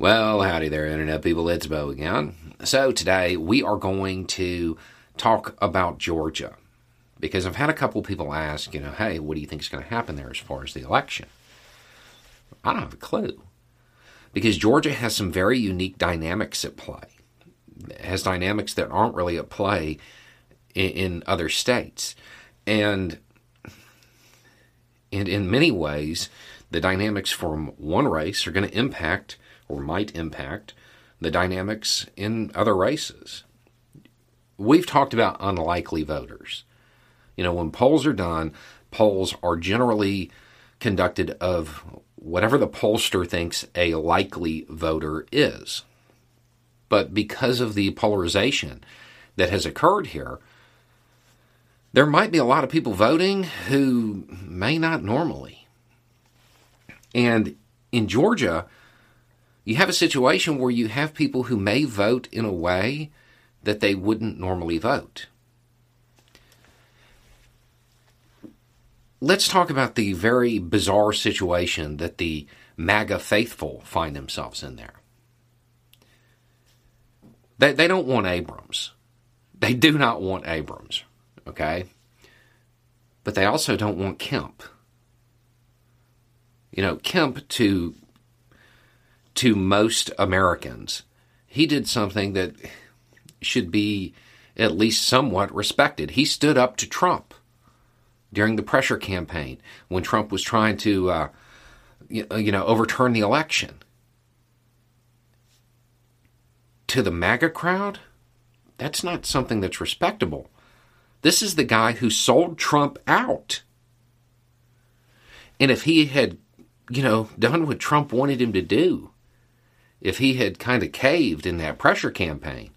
Well, howdy there, Internet people. It's Bo again. So, today we are going to talk about Georgia because I've had a couple people ask, you know, hey, what do you think is going to happen there as far as the election? I don't have a clue because Georgia has some very unique dynamics at play. It has dynamics that aren't really at play in, in other states. And, and in many ways, the dynamics from one race are going to impact or might impact the dynamics in other races. We've talked about unlikely voters. You know, when polls are done, polls are generally conducted of whatever the pollster thinks a likely voter is. But because of the polarization that has occurred here, there might be a lot of people voting who may not normally. And in Georgia, you have a situation where you have people who may vote in a way that they wouldn't normally vote. Let's talk about the very bizarre situation that the MAGA faithful find themselves in there. They, they don't want Abrams. They do not want Abrams, okay? But they also don't want Kemp. You know, Kemp, to to most Americans. He did something that should be at least somewhat respected. He stood up to Trump during the pressure campaign when Trump was trying to, uh, you know, overturn the election. To the MAGA crowd, that's not something that's respectable. This is the guy who sold Trump out. And if he had, you know, done what Trump wanted him to do, if he had kind of caved in that pressure campaign.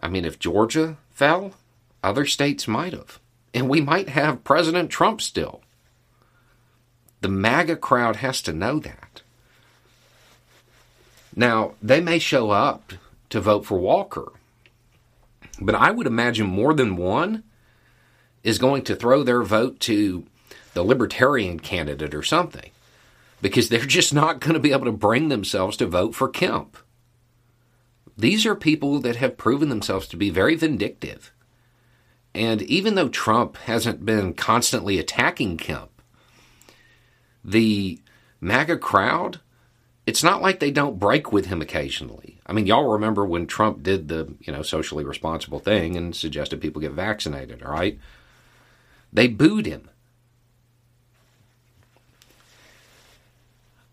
I mean, if Georgia fell, other states might have. And we might have President Trump still. The MAGA crowd has to know that. Now, they may show up to vote for Walker, but I would imagine more than one is going to throw their vote to the Libertarian candidate or something because they're just not going to be able to bring themselves to vote for Kemp. These are people that have proven themselves to be very vindictive. And even though Trump hasn't been constantly attacking Kemp, the MAGA crowd, it's not like they don't break with him occasionally. I mean, y'all remember when Trump did the, you know, socially responsible thing and suggested people get vaccinated, all right? They booed him.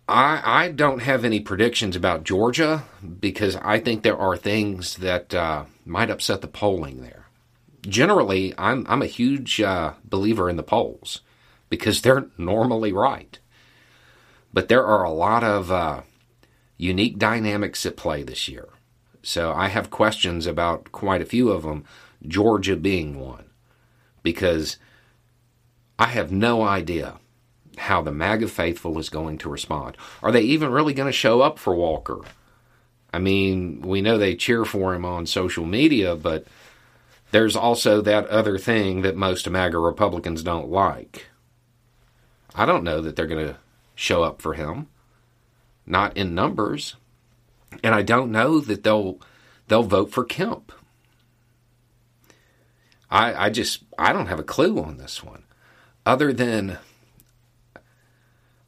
I, I don't have any predictions about Georgia because I think there are things that uh, might upset the polling there. Generally, I'm, I'm a huge uh, believer in the polls because they're normally right. But there are a lot of uh, unique dynamics at play this year. So I have questions about quite a few of them, Georgia being one, because I have no idea how the MAGA faithful is going to respond. Are they even really going to show up for Walker? I mean, we know they cheer for him on social media, but there's also that other thing that most MAGA Republicans don't like. I don't know that they're going to show up for him, not in numbers, and I don't know that they'll they'll vote for Kemp. I I just I don't have a clue on this one, other than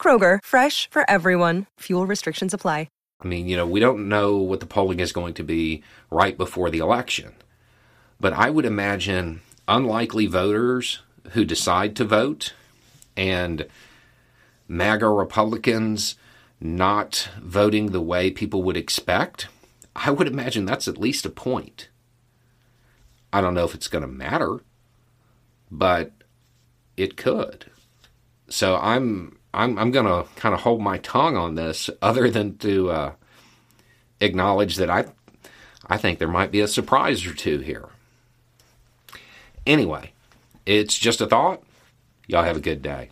Kroger, fresh for everyone. Fuel restrictions apply. I mean, you know, we don't know what the polling is going to be right before the election. But I would imagine unlikely voters who decide to vote and MAGA Republicans not voting the way people would expect, I would imagine that's at least a point. I don't know if it's going to matter, but it could. So I'm I'm, I'm going to kind of hold my tongue on this, other than to uh, acknowledge that I, I think there might be a surprise or two here. Anyway, it's just a thought. Y'all have a good day.